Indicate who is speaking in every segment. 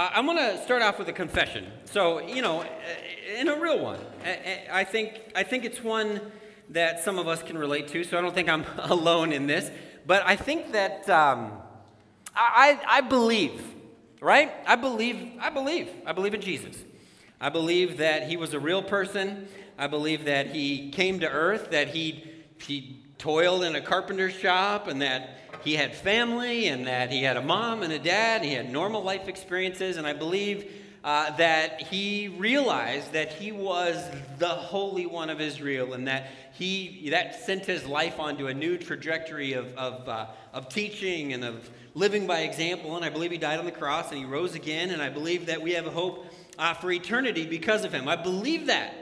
Speaker 1: Uh, I'm going to start off with a confession. So, you know, in a real one. I think, I think it's one that some of us can relate to, so I don't think I'm alone in this. But I think that um, I, I believe, right? I believe, I believe, I believe in Jesus. I believe that he was a real person. I believe that he came to earth, that he, he toiled in a carpenter's shop, and that he had family and that he had a mom and a dad, and he had normal life experiences, and I believe uh, that he realized that he was the Holy One of Israel and that he that sent his life onto a new trajectory of, of, uh, of teaching and of living by example. And I believe he died on the cross and he rose again, and I believe that we have a hope uh, for eternity because of him. I believe that.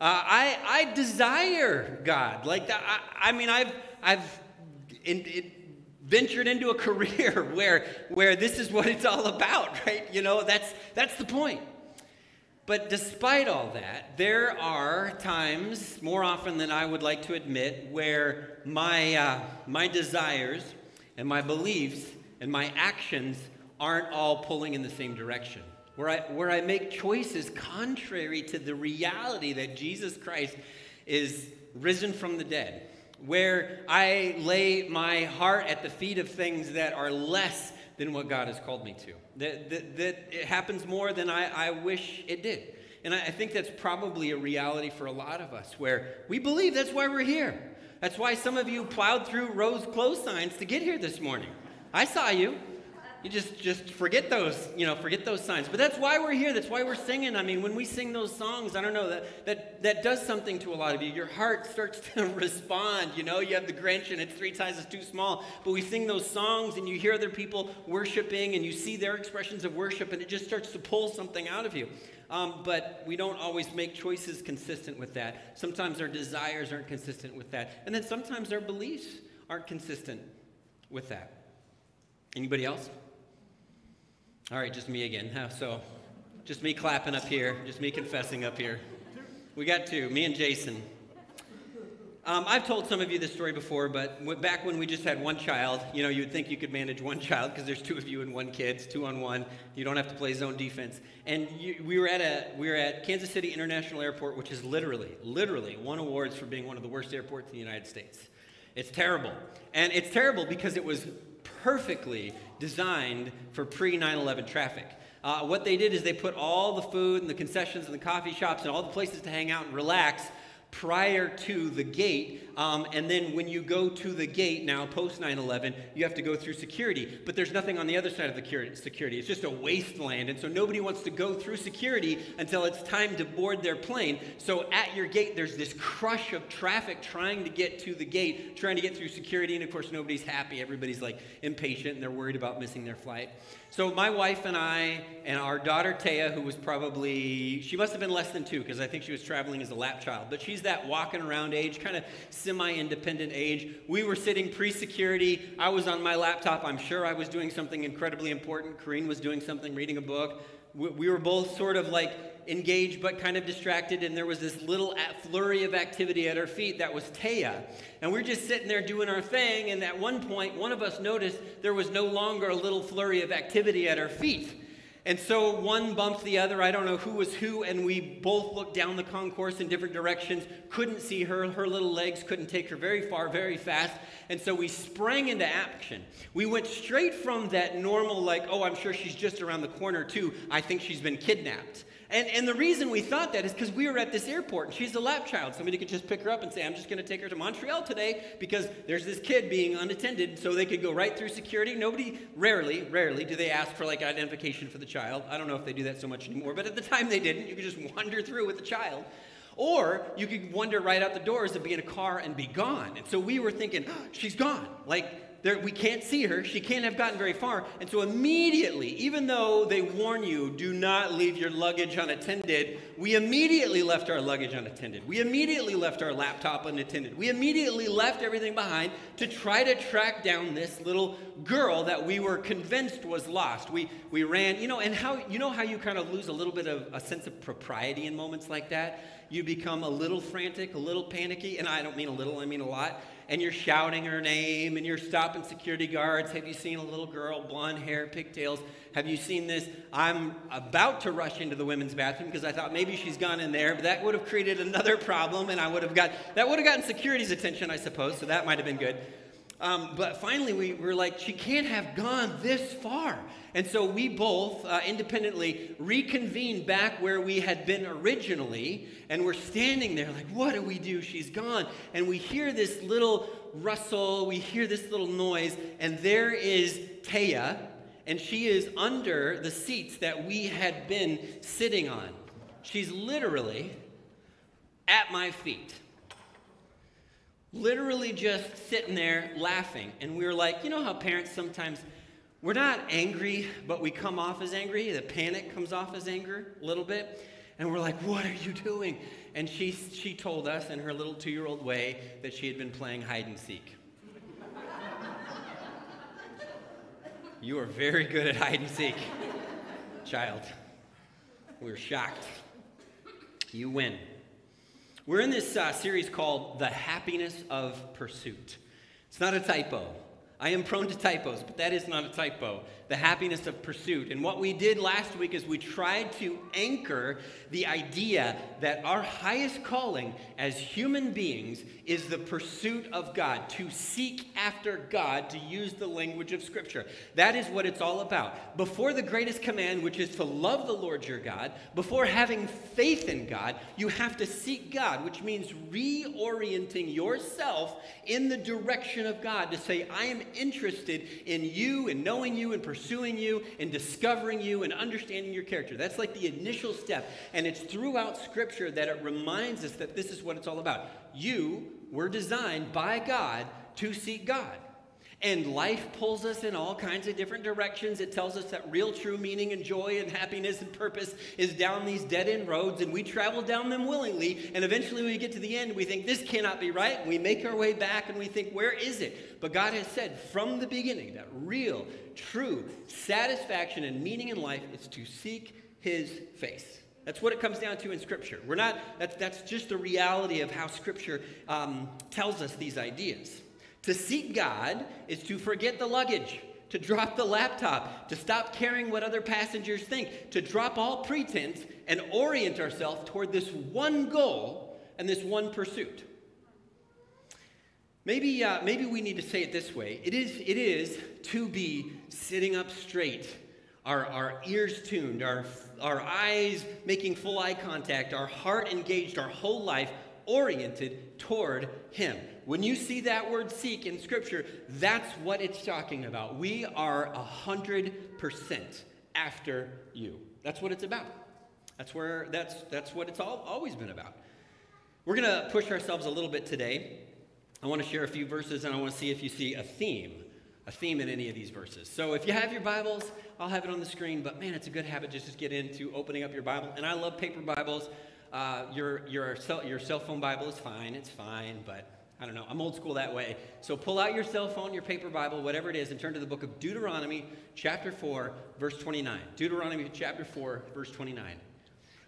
Speaker 1: Uh, I, I desire God. Like, I, I mean, I've, I've in, in, ventured into a career where, where this is what it's all about, right? You know, that's, that's the point. But despite all that, there are times, more often than I would like to admit, where my, uh, my desires and my beliefs and my actions aren't all pulling in the same direction. Where I, where I make choices contrary to the reality that Jesus Christ is risen from the dead where I lay my heart at the feet of things that are less than what God has called me to. That, that, that it happens more than I, I wish it did. And I, I think that's probably a reality for a lot of us where we believe that's why we're here. That's why some of you plowed through Rose close signs to get here this morning. I saw you. You just just forget those, you know, forget those signs. But that's why we're here. That's why we're singing. I mean, when we sing those songs, I don't know, that that that does something to a lot of you. Your heart starts to respond. You know, you have the Grinch and it's three sizes too small. But we sing those songs and you hear other people worshiping and you see their expressions of worship and it just starts to pull something out of you. Um, but we don't always make choices consistent with that. Sometimes our desires aren't consistent with that. And then sometimes our beliefs aren't consistent with that. Anybody else? All right, just me again. So, just me clapping up here, just me confessing up here. We got two, me and Jason. Um, I've told some of you this story before, but back when we just had one child, you know, you'd think you could manage one child because there's two of you and one kid, it's two on one. You don't have to play zone defense. And you, we were at a we were at Kansas City International Airport, which is literally, literally won awards for being one of the worst airports in the United States. It's terrible, and it's terrible because it was perfectly designed for pre 9 11 traffic. Uh, what they did is they put all the food and the concessions and the coffee shops and all the places to hang out and relax prior to the gate. Um, and then when you go to the gate now, post 9 11, you have to go through security. But there's nothing on the other side of the security. It's just a wasteland. And so nobody wants to go through security until it's time to board their plane. So at your gate, there's this crush of traffic trying to get to the gate, trying to get through security. And of course, nobody's happy. Everybody's like impatient and they're worried about missing their flight. So my wife and I and our daughter Taya, who was probably, she must have been less than two because I think she was traveling as a lap child, but she's that walking around age, kind of semi-independent age. We were sitting pre-security. I was on my laptop. I'm sure I was doing something incredibly important. Corrine was doing something, reading a book. We were both sort of like engaged but kind of distracted, and there was this little flurry of activity at our feet that was Taya. And we are just sitting there doing our thing, and at one point, one of us noticed there was no longer a little flurry of activity at our feet. And so one bumped the other. I don't know who was who, and we both looked down the concourse in different directions. Couldn't see her. Her little legs couldn't take her very far, very fast. And so we sprang into action. We went straight from that normal, like, oh, I'm sure she's just around the corner, too. I think she's been kidnapped. And, and the reason we thought that is because we were at this airport and she's a lap child. Somebody could just pick her up and say, I'm just going to take her to Montreal today because there's this kid being unattended. So they could go right through security. Nobody, rarely, rarely do they ask for like identification for the child. I don't know if they do that so much anymore, but at the time they didn't. You could just wander through with the child. Or you could wander right out the doors and be in a car and be gone. And so we were thinking, oh, she's gone. Like, there, we can't see her. She can't have gotten very far. And so, immediately, even though they warn you, do not leave your luggage unattended, we immediately left our luggage unattended. We immediately left our laptop unattended. We immediately left everything behind to try to track down this little girl that we were convinced was lost. We, we ran, you know, and how, you know how you kind of lose a little bit of a sense of propriety in moments like that? You become a little frantic, a little panicky, and I don't mean a little, I mean a lot and you're shouting her name and you're stopping security guards. Have you seen a little girl, blonde hair, pigtails? Have you seen this? I'm about to rush into the women's bathroom because I thought maybe she's gone in there, but that would have created another problem and I would have got, that would have gotten security's attention, I suppose, so that might have been good. Um, but finally, we were like, she can't have gone this far. And so we both uh, independently reconvened back where we had been originally. And we're standing there like, what do we do? She's gone. And we hear this little rustle, we hear this little noise, and there is Taya, and she is under the seats that we had been sitting on. She's literally at my feet literally just sitting there laughing. And we were like, you know how parents sometimes, we're not angry, but we come off as angry. The panic comes off as anger a little bit. And we're like, what are you doing? And she, she told us in her little two year old way that she had been playing hide and seek. you are very good at hide and seek, child. We we're shocked. You win. We're in this uh, series called The Happiness of Pursuit. It's not a typo. I am prone to typos, but that is not a typo the happiness of pursuit. And what we did last week is we tried to anchor the idea that our highest calling as human beings is the pursuit of God, to seek after God, to use the language of Scripture. That is what it's all about. Before the greatest command, which is to love the Lord your God, before having faith in God, you have to seek God, which means reorienting yourself in the direction of God to say, I am interested in you and knowing you and pursuing you and discovering you and understanding your character. That's like the initial step. And it's throughout Scripture that it reminds us that this is what it's all about. You were designed by God to seek God. And life pulls us in all kinds of different directions. It tells us that real, true meaning and joy and happiness and purpose is down these dead end roads, and we travel down them willingly. And eventually, we get to the end, we think this cannot be right. We make our way back and we think, where is it? But God has said from the beginning that real, true satisfaction and meaning in life is to seek His face. That's what it comes down to in Scripture. We're not, that's, that's just the reality of how Scripture um, tells us these ideas. To seek God is to forget the luggage, to drop the laptop, to stop caring what other passengers think, to drop all pretense and orient ourselves toward this one goal and this one pursuit. Maybe, uh, maybe we need to say it this way it is, it is to be sitting up straight, our, our ears tuned, our, our eyes making full eye contact, our heart engaged, our whole life oriented toward Him. When you see that word seek in Scripture, that's what it's talking about. We are 100% after you. That's what it's about. That's, where, that's, that's what it's all, always been about. We're going to push ourselves a little bit today. I want to share a few verses and I want to see if you see a theme, a theme in any of these verses. So if you have your Bibles, I'll have it on the screen, but man, it's a good habit just to get into opening up your Bible. And I love paper Bibles. Uh, your, your, cell, your cell phone Bible is fine, it's fine, but I don't know. I'm old school that way. So pull out your cell phone, your paper Bible, whatever it is, and turn to the book of Deuteronomy, chapter 4, verse 29. Deuteronomy, chapter 4, verse 29.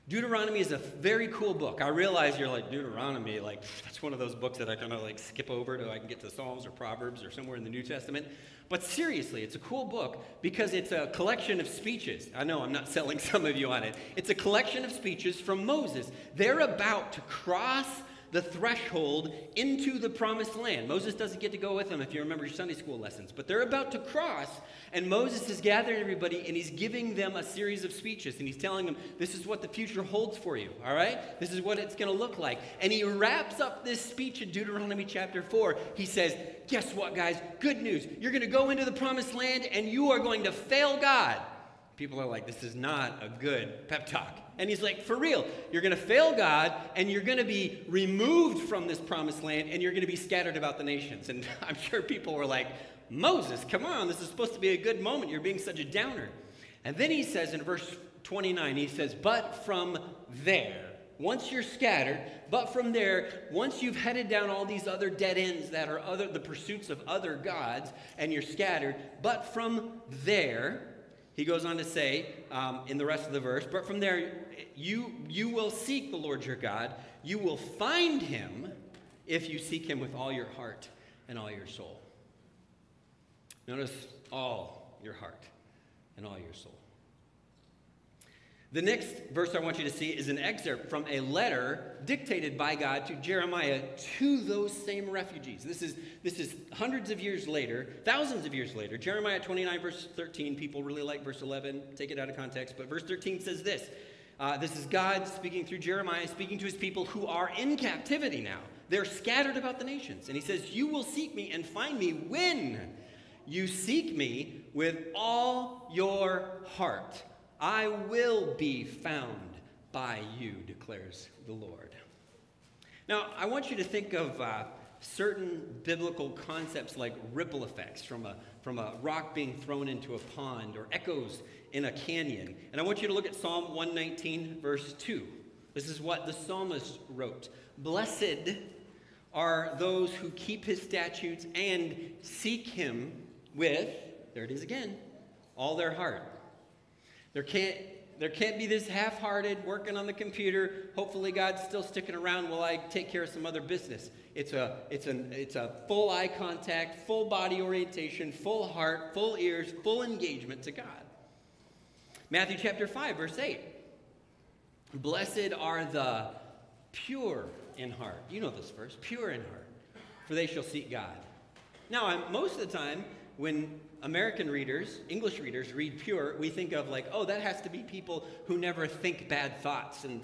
Speaker 1: Deuteronomy is a very cool book. I realize you're like, Deuteronomy, like, that's one of those books that I kind of like skip over to I can get to Psalms or Proverbs or somewhere in the New Testament. But seriously, it's a cool book because it's a collection of speeches. I know I'm not selling some of you on it. It's a collection of speeches from Moses. They're about to cross the threshold into the promised land. Moses doesn't get to go with them if you remember your Sunday school lessons, but they're about to cross, and Moses is gathering everybody and he's giving them a series of speeches and he's telling them, This is what the future holds for you, all right? This is what it's going to look like. And he wraps up this speech in Deuteronomy chapter 4. He says, Guess what, guys? Good news. You're going to go into the promised land and you are going to fail God. People are like, This is not a good pep talk. And he's like, for real, you're going to fail God and you're going to be removed from this promised land and you're going to be scattered about the nations. And I'm sure people were like, Moses, come on, this is supposed to be a good moment. You're being such a downer. And then he says in verse 29, he says, But from there, once you're scattered, but from there, once you've headed down all these other dead ends that are other the pursuits of other gods, and you're scattered, but from there, he goes on to say um, in the rest of the verse, but from there, you, you will seek the Lord your God. You will find him if you seek him with all your heart. and all your soul. Notice all your heart and all your soul. The next verse I want you to see is an excerpt from a letter dictated by God to Jeremiah to those same refugees. This is, this is hundreds of years later, thousands of years later. Jeremiah 29, verse 13. People really like verse 11. Take it out of context. But verse 13 says this uh, This is God speaking through Jeremiah, speaking to his people who are in captivity now. They're scattered about the nations. And he says, You will seek me and find me when you seek me with all your heart. I will be found by you, declares the Lord. Now, I want you to think of uh, certain biblical concepts like ripple effects from a, from a rock being thrown into a pond or echoes in a canyon. And I want you to look at Psalm 119, verse 2. This is what the psalmist wrote Blessed are those who keep his statutes and seek him with, there it is again, all their heart. There can't, there can't be this half hearted working on the computer. Hopefully, God's still sticking around while I take care of some other business. It's a, it's, an, it's a full eye contact, full body orientation, full heart, full ears, full engagement to God. Matthew chapter 5, verse 8. Blessed are the pure in heart. You know this verse pure in heart, for they shall seek God. Now, I'm, most of the time, when American readers, English readers, read pure, we think of like, oh, that has to be people who never think bad thoughts. And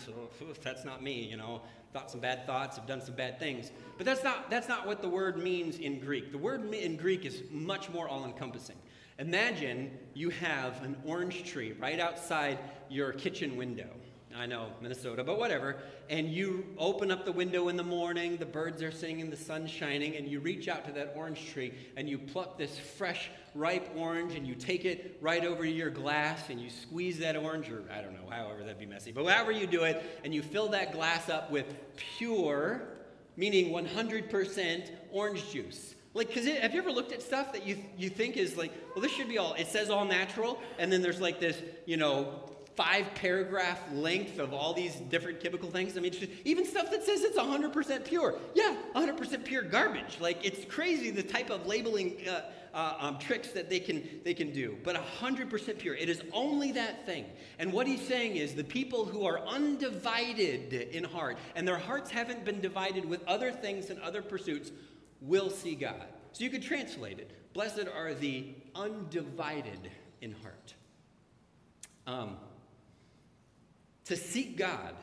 Speaker 1: that's not me, you know. Thought some bad thoughts, have done some bad things. But that's not, that's not what the word means in Greek. The word in Greek is much more all encompassing. Imagine you have an orange tree right outside your kitchen window. I know, Minnesota, but whatever. And you open up the window in the morning, the birds are singing, the sun's shining, and you reach out to that orange tree and you pluck this fresh, ripe orange and you take it right over your glass and you squeeze that orange, or I don't know, however that'd be messy, but however you do it, and you fill that glass up with pure, meaning 100% orange juice. Like, because have you ever looked at stuff that you, you think is like, well, this should be all, it says all natural, and then there's like this, you know, five paragraph length of all these different chemical things. I mean, even stuff that says it's 100% pure. Yeah, 100% pure garbage. Like, it's crazy the type of labeling uh, uh, um, tricks that they can, they can do. But 100% pure. It is only that thing. And what he's saying is the people who are undivided in heart, and their hearts haven't been divided with other things and other pursuits, will see God. So you could translate it. Blessed are the undivided in heart. Um, to seek God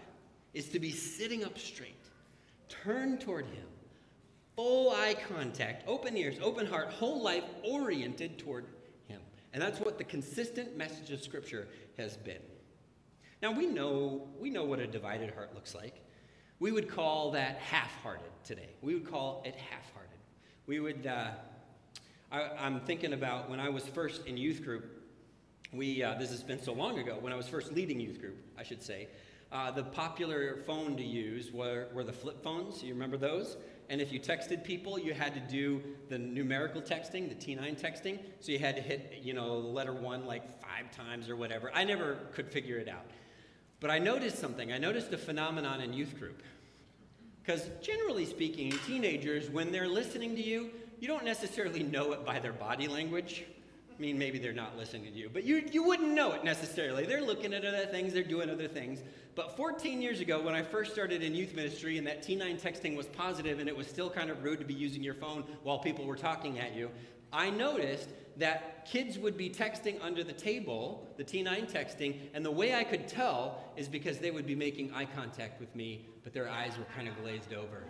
Speaker 1: is to be sitting up straight, turn toward Him, full eye contact, open ears, open heart, whole life oriented toward Him. And that's what the consistent message of Scripture has been. Now we know we know what a divided heart looks like. We would call that half-hearted today. We would call it half-hearted. We would. Uh, I, am thinking about when I was first in youth group we, uh, this has been so long ago, when I was first leading youth group, I should say, uh, the popular phone to use were, were the flip phones. You remember those? And if you texted people, you had to do the numerical texting, the T9 texting. So you had to hit, you know, letter one like five times or whatever. I never could figure it out. But I noticed something. I noticed a phenomenon in youth group. Because generally speaking, teenagers, when they're listening to you, you don't necessarily know it by their body language, I mean, maybe they're not listening to you, but you, you wouldn't know it necessarily. They're looking at other things, they're doing other things. But 14 years ago, when I first started in youth ministry and that T9 texting was positive and it was still kind of rude to be using your phone while people were talking at you, I noticed that kids would be texting under the table, the T9 texting, and the way I could tell is because they would be making eye contact with me, but their eyes were kind of glazed over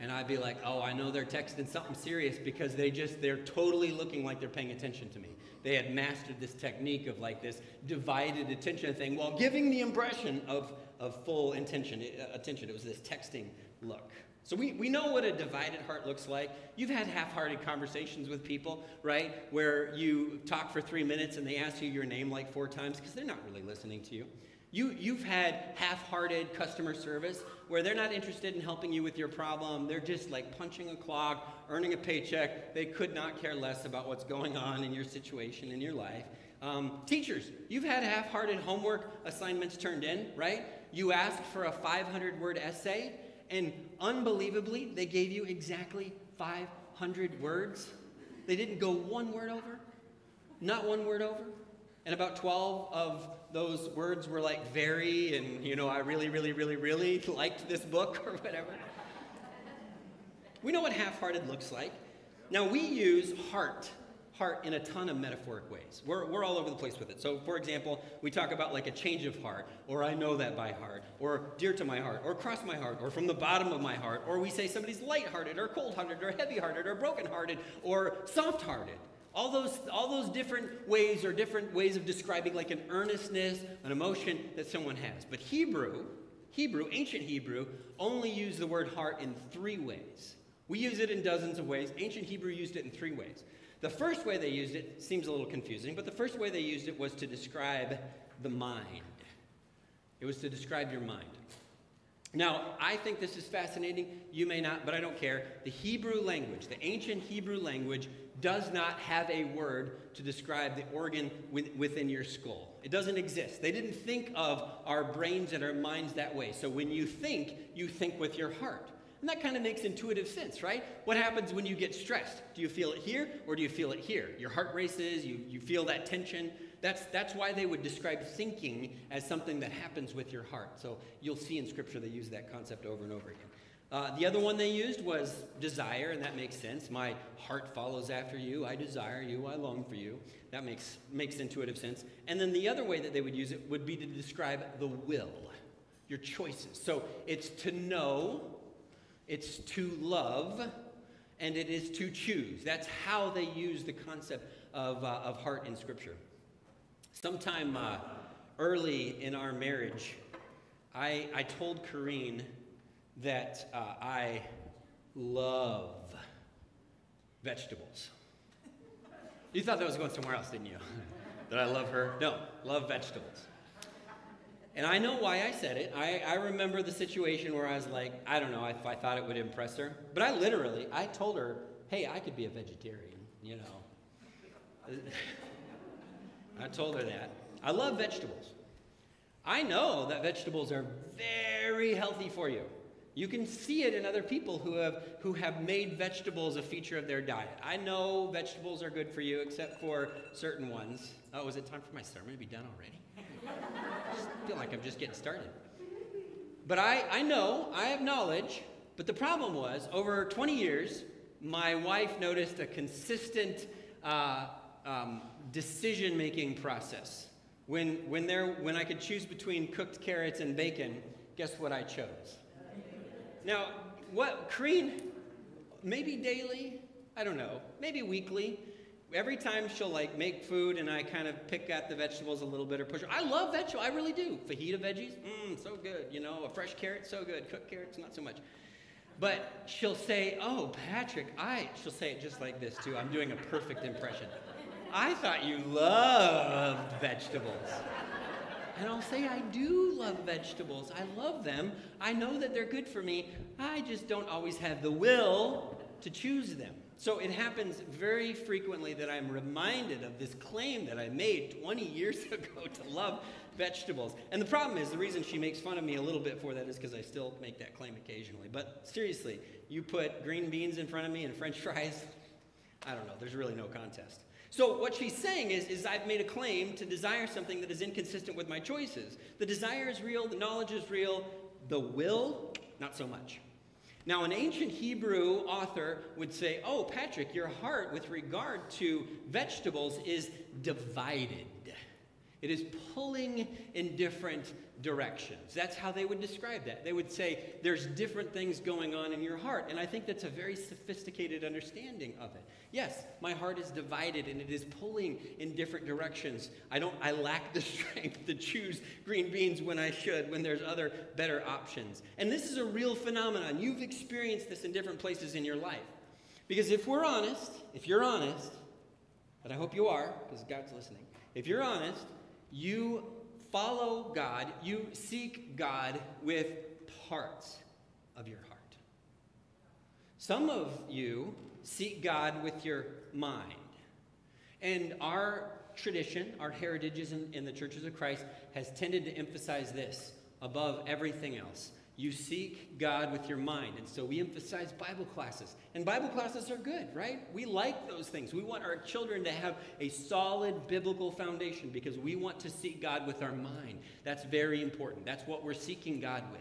Speaker 1: and I'd be like, oh, I know they're texting something serious because they just, they're totally looking like they're paying attention to me. They had mastered this technique of like this divided attention thing while giving the impression of, of full intention, uh, attention. It was this texting look. So we, we know what a divided heart looks like. You've had half-hearted conversations with people, right? Where you talk for three minutes and they ask you your name like four times because they're not really listening to you. You, you've had half-hearted customer service where they're not interested in helping you with your problem. They're just like punching a clock, earning a paycheck. They could not care less about what's going on in your situation, in your life. Um, teachers, you've had half-hearted homework assignments turned in, right? You asked for a 500-word essay, and unbelievably, they gave you exactly 500 words. They didn't go one word over, not one word over. And about 12 of those words were like very, and you know, I really, really, really, really liked this book or whatever. We know what half hearted looks like. Now, we use heart heart in a ton of metaphoric ways. We're, we're all over the place with it. So, for example, we talk about like a change of heart, or I know that by heart, or dear to my heart, or cross my heart, or from the bottom of my heart, or we say somebody's light-hearted, or cold-hearted, or heavy-hearted, or broken-hearted, or soft-hearted. All those, all those different ways are different ways of describing like an earnestness, an emotion that someone has. But Hebrew, Hebrew, ancient Hebrew, only used the word heart in three ways. We use it in dozens of ways. Ancient Hebrew used it in three ways. The first way they used it seems a little confusing, but the first way they used it was to describe the mind. It was to describe your mind. Now, I think this is fascinating. You may not, but I don't care. The Hebrew language, the ancient Hebrew language, does not have a word to describe the organ within your skull. It doesn't exist. They didn't think of our brains and our minds that way. So when you think, you think with your heart. And that kind of makes intuitive sense, right? What happens when you get stressed? Do you feel it here or do you feel it here? Your heart races, you, you feel that tension. That's, that's why they would describe thinking as something that happens with your heart. So you'll see in Scripture they use that concept over and over again. Uh, the other one they used was desire, and that makes sense. My heart follows after you. I desire you. I long for you. That makes, makes intuitive sense. And then the other way that they would use it would be to describe the will, your choices. So it's to know it's to love, and it is to choose. That's how they use the concept of, uh, of heart in Scripture. Sometime uh, early in our marriage, I, I told Corrine that uh, I love vegetables. You thought that was going somewhere else, didn't you? that I love her? No, love vegetables. And I know why I said it. I, I remember the situation where I was like, I don't know if I thought it would impress her. But I literally, I told her, hey, I could be a vegetarian, you know. I told her that. I love vegetables. I know that vegetables are very healthy for you. You can see it in other people who have, who have made vegetables a feature of their diet. I know vegetables are good for you, except for certain ones. Oh, is it time for my sermon to be done already? I feel like I'm just getting started. But I, I know, I have knowledge, but the problem was over 20 years, my wife noticed a consistent uh, um, decision making process. When, when, there, when I could choose between cooked carrots and bacon, guess what I chose? Now, what, Corrine, maybe daily, I don't know, maybe weekly, every time she'll like make food and I kind of pick at the vegetables a little bit or push her. I love vegetables, I really do. Fajita veggies, mmm, so good. You know, a fresh carrot, so good. Cooked carrots, not so much. But she'll say, Oh, Patrick, I, she'll say it just like this too. I'm doing a perfect impression. I thought you loved vegetables. And I'll say, I do love vegetables. I love them. I know that they're good for me. I just don't always have the will to choose them. So it happens very frequently that I'm reminded of this claim that I made 20 years ago to love vegetables. And the problem is, the reason she makes fun of me a little bit for that is because I still make that claim occasionally. But seriously, you put green beans in front of me and french fries, I don't know, there's really no contest. So what she's saying is, is I've made a claim to desire something that is inconsistent with my choices. The desire is real, the knowledge is real, the will, not so much. Now, an ancient Hebrew author would say, Oh, Patrick, your heart with regard to vegetables is divided. It is pulling in different directions. That's how they would describe that. They would say there's different things going on in your heart. And I think that's a very sophisticated understanding of it. Yes, my heart is divided and it is pulling in different directions. I don't I lack the strength to choose green beans when I should when there's other better options. And this is a real phenomenon. You've experienced this in different places in your life. Because if we're honest, if you're honest, and I hope you are because God's listening. If you're honest, you follow God, you seek God with parts of your heart. Some of you seek God with your mind. And our tradition, our heritages in, in the churches of Christ, has tended to emphasize this above everything else. You seek God with your mind. And so we emphasize Bible classes. And Bible classes are good, right? We like those things. We want our children to have a solid biblical foundation because we want to seek God with our mind. That's very important. That's what we're seeking God with.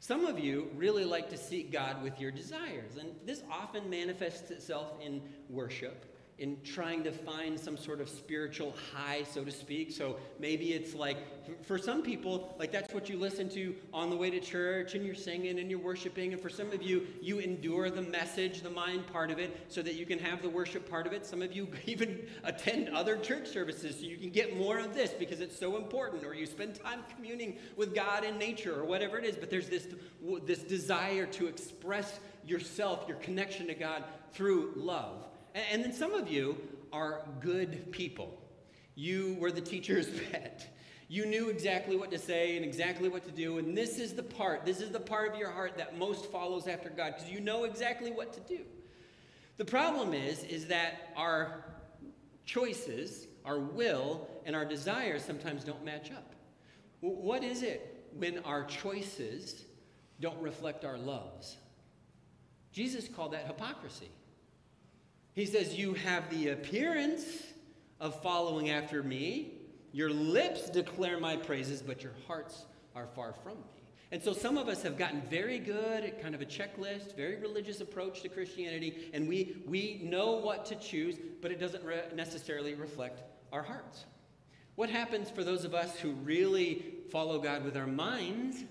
Speaker 1: Some of you really like to seek God with your desires, and this often manifests itself in worship in trying to find some sort of spiritual high, so to speak. So maybe it's like, for some people, like that's what you listen to on the way to church and you're singing and you're worshiping. And for some of you, you endure the message, the mind part of it, so that you can have the worship part of it. Some of you even attend other church services so you can get more of this because it's so important. Or you spend time communing with God in nature or whatever it is. But there's this, this desire to express yourself, your connection to God through love. And then some of you are good people. You were the teacher's pet. You knew exactly what to say and exactly what to do. And this is the part, this is the part of your heart that most follows after God because you know exactly what to do. The problem is, is that our choices, our will, and our desires sometimes don't match up. What is it when our choices don't reflect our loves? Jesus called that hypocrisy. He says, You have the appearance of following after me. Your lips declare my praises, but your hearts are far from me. And so some of us have gotten very good at kind of a checklist, very religious approach to Christianity, and we, we know what to choose, but it doesn't re- necessarily reflect our hearts. What happens for those of us who really follow God with our minds,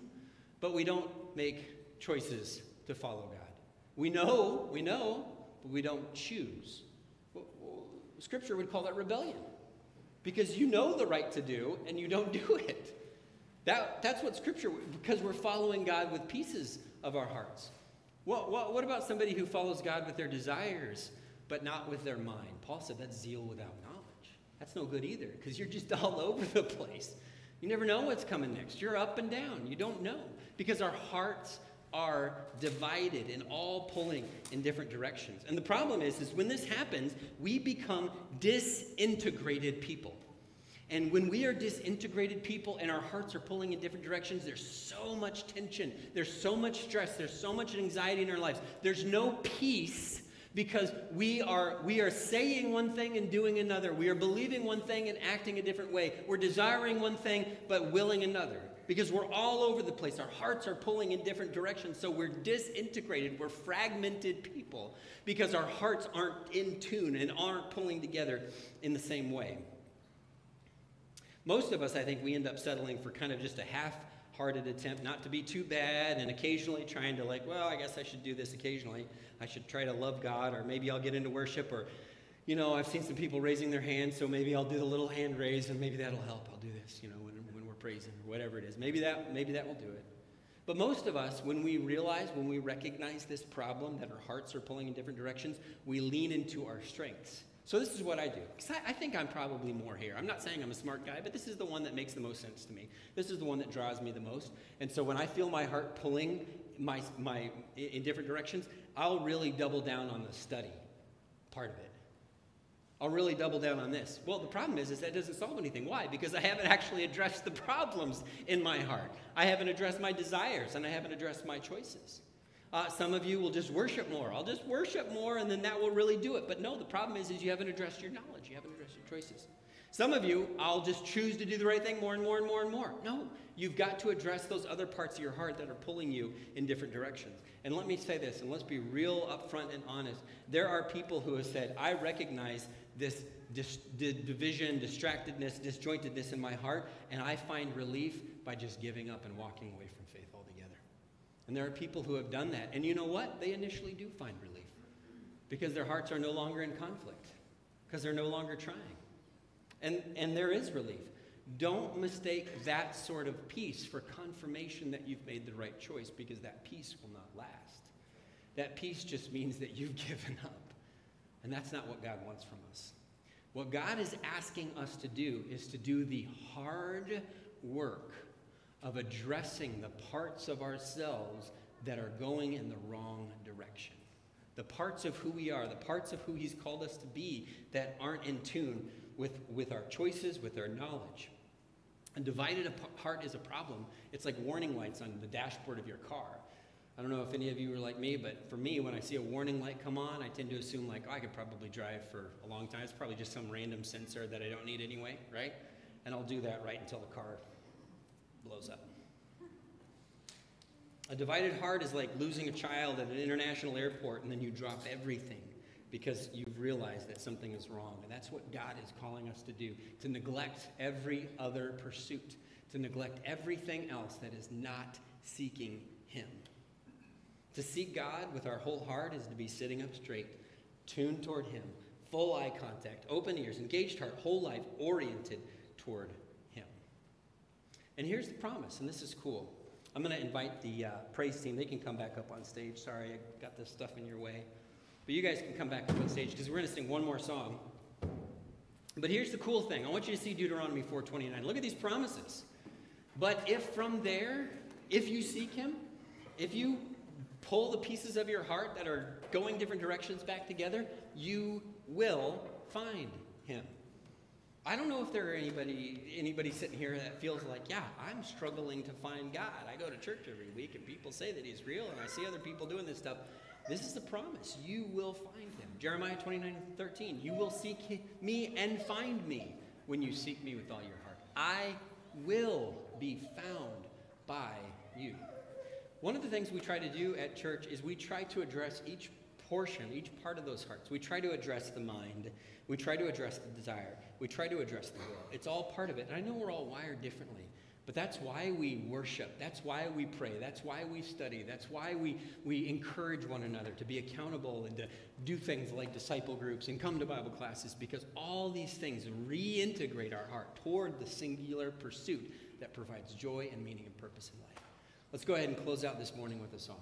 Speaker 1: but we don't make choices to follow God? We know, we know but we don't choose. Scripture would call that rebellion because you know the right to do and you don't do it. That, that's what Scripture, because we're following God with pieces of our hearts. What, what, what about somebody who follows God with their desires but not with their mind? Paul said that's zeal without knowledge. That's no good either because you're just all over the place. You never know what's coming next. You're up and down. You don't know because our hearts are divided and all pulling in different directions. And the problem is, is when this happens, we become disintegrated people. And when we are disintegrated people and our hearts are pulling in different directions, there's so much tension, there's so much stress, there's so much anxiety in our lives. There's no peace because we are we are saying one thing and doing another. We are believing one thing and acting a different way. We're desiring one thing but willing another because we're all over the place. Our hearts are pulling in different directions. So we're disintegrated, we're fragmented people because our hearts aren't in tune and aren't pulling together in the same way. Most of us, I think, we end up settling for kind of just a half hearted attempt not to be too bad and occasionally trying to, like, well, I guess I should do this occasionally. I should try to love God, or maybe I'll get into worship, or, you know, I've seen some people raising their hands, so maybe I'll do the little hand raise and maybe that'll help. I'll do this, you know, praising or whatever it is. Maybe that, maybe that will do it. But most of us, when we realize, when we recognize this problem, that our hearts are pulling in different directions, we lean into our strengths. So this is what I do. Because I, I, think I'm probably more here. I'm not saying I'm a smart guy, but this is the one that makes the most sense to me. This is the one that draws me the most. And so when I feel my heart pulling my, my, in different directions, I'll really double down on the study part of it. I'll really double down on this. Well, the problem is, is that doesn't solve anything. Why? Because I haven't actually addressed the problems in my heart. I haven't addressed my desires, and I haven't addressed my choices. Uh, some of you will just worship more. I'll just worship more, and then that will really do it. But no, the problem is, is you haven't addressed your knowledge. You haven't addressed your choices. Some of you, I'll just choose to do the right thing more and more and more and more. No, you've got to address those other parts of your heart that are pulling you in different directions. And let me say this, and let's be real upfront and honest. There are people who have said, I recognize this dis- division, distractedness, disjointedness in my heart, and I find relief by just giving up and walking away from faith altogether. And there are people who have done that. And you know what? They initially do find relief because their hearts are no longer in conflict, because they're no longer trying. And, and there is relief. Don't mistake that sort of peace for confirmation that you've made the right choice because that peace will not last. That peace just means that you've given up. And that's not what God wants from us. What God is asking us to do is to do the hard work of addressing the parts of ourselves that are going in the wrong direction. The parts of who we are, the parts of who He's called us to be that aren't in tune with, with our choices, with our knowledge.
Speaker 2: A divided heart is a problem. It's like warning lights on the dashboard of your car. I don't know if any of you are like me, but for me, when I see a warning light come on, I tend to assume, like, oh, I could probably drive for a long time. It's probably just some random sensor that I don't need anyway, right? And I'll do that right until the car blows up. A divided heart is like losing a child at an international airport and then you drop everything because you've realized that something is wrong. And that's what God is calling us to do to neglect every other pursuit, to neglect everything else that is not seeking Him. To seek God with our whole heart is to be sitting up straight, tuned toward Him, full eye contact, open ears, engaged heart, whole life oriented toward Him. And here's the promise, and this is cool. I'm going to invite the uh, praise team. They can come back up on stage. Sorry, I got this stuff in your way. But you guys can come back up on stage because we're going to sing one more song. But here's the cool thing. I want you to see Deuteronomy 4:29. Look at these promises. But if from there, if you seek him, if you pull the pieces of your heart that are going different directions back together, you will find him. I don't know if there are anybody anybody sitting here that feels like, yeah, I'm struggling to find God. I go to church every week and people say that he's real and I see other people doing this stuff. This is the promise. You will find him. Jeremiah 29 13. You will seek me and find me when you seek me with all your heart. I will be found by you. One of the things we try to do at church is we try to address each portion, each part of those hearts. We try to address the mind. We try to address the desire. We try to address the will. It's all part of it. And I know we're all wired differently, but that's why we worship. That's why we pray. That's why we study. That's why we, we encourage one another to be accountable and to do things like disciple groups and come to Bible classes because all these things reintegrate our heart toward the singular pursuit that provides joy and meaning and purpose in life. Let's go ahead and close out this morning with a song.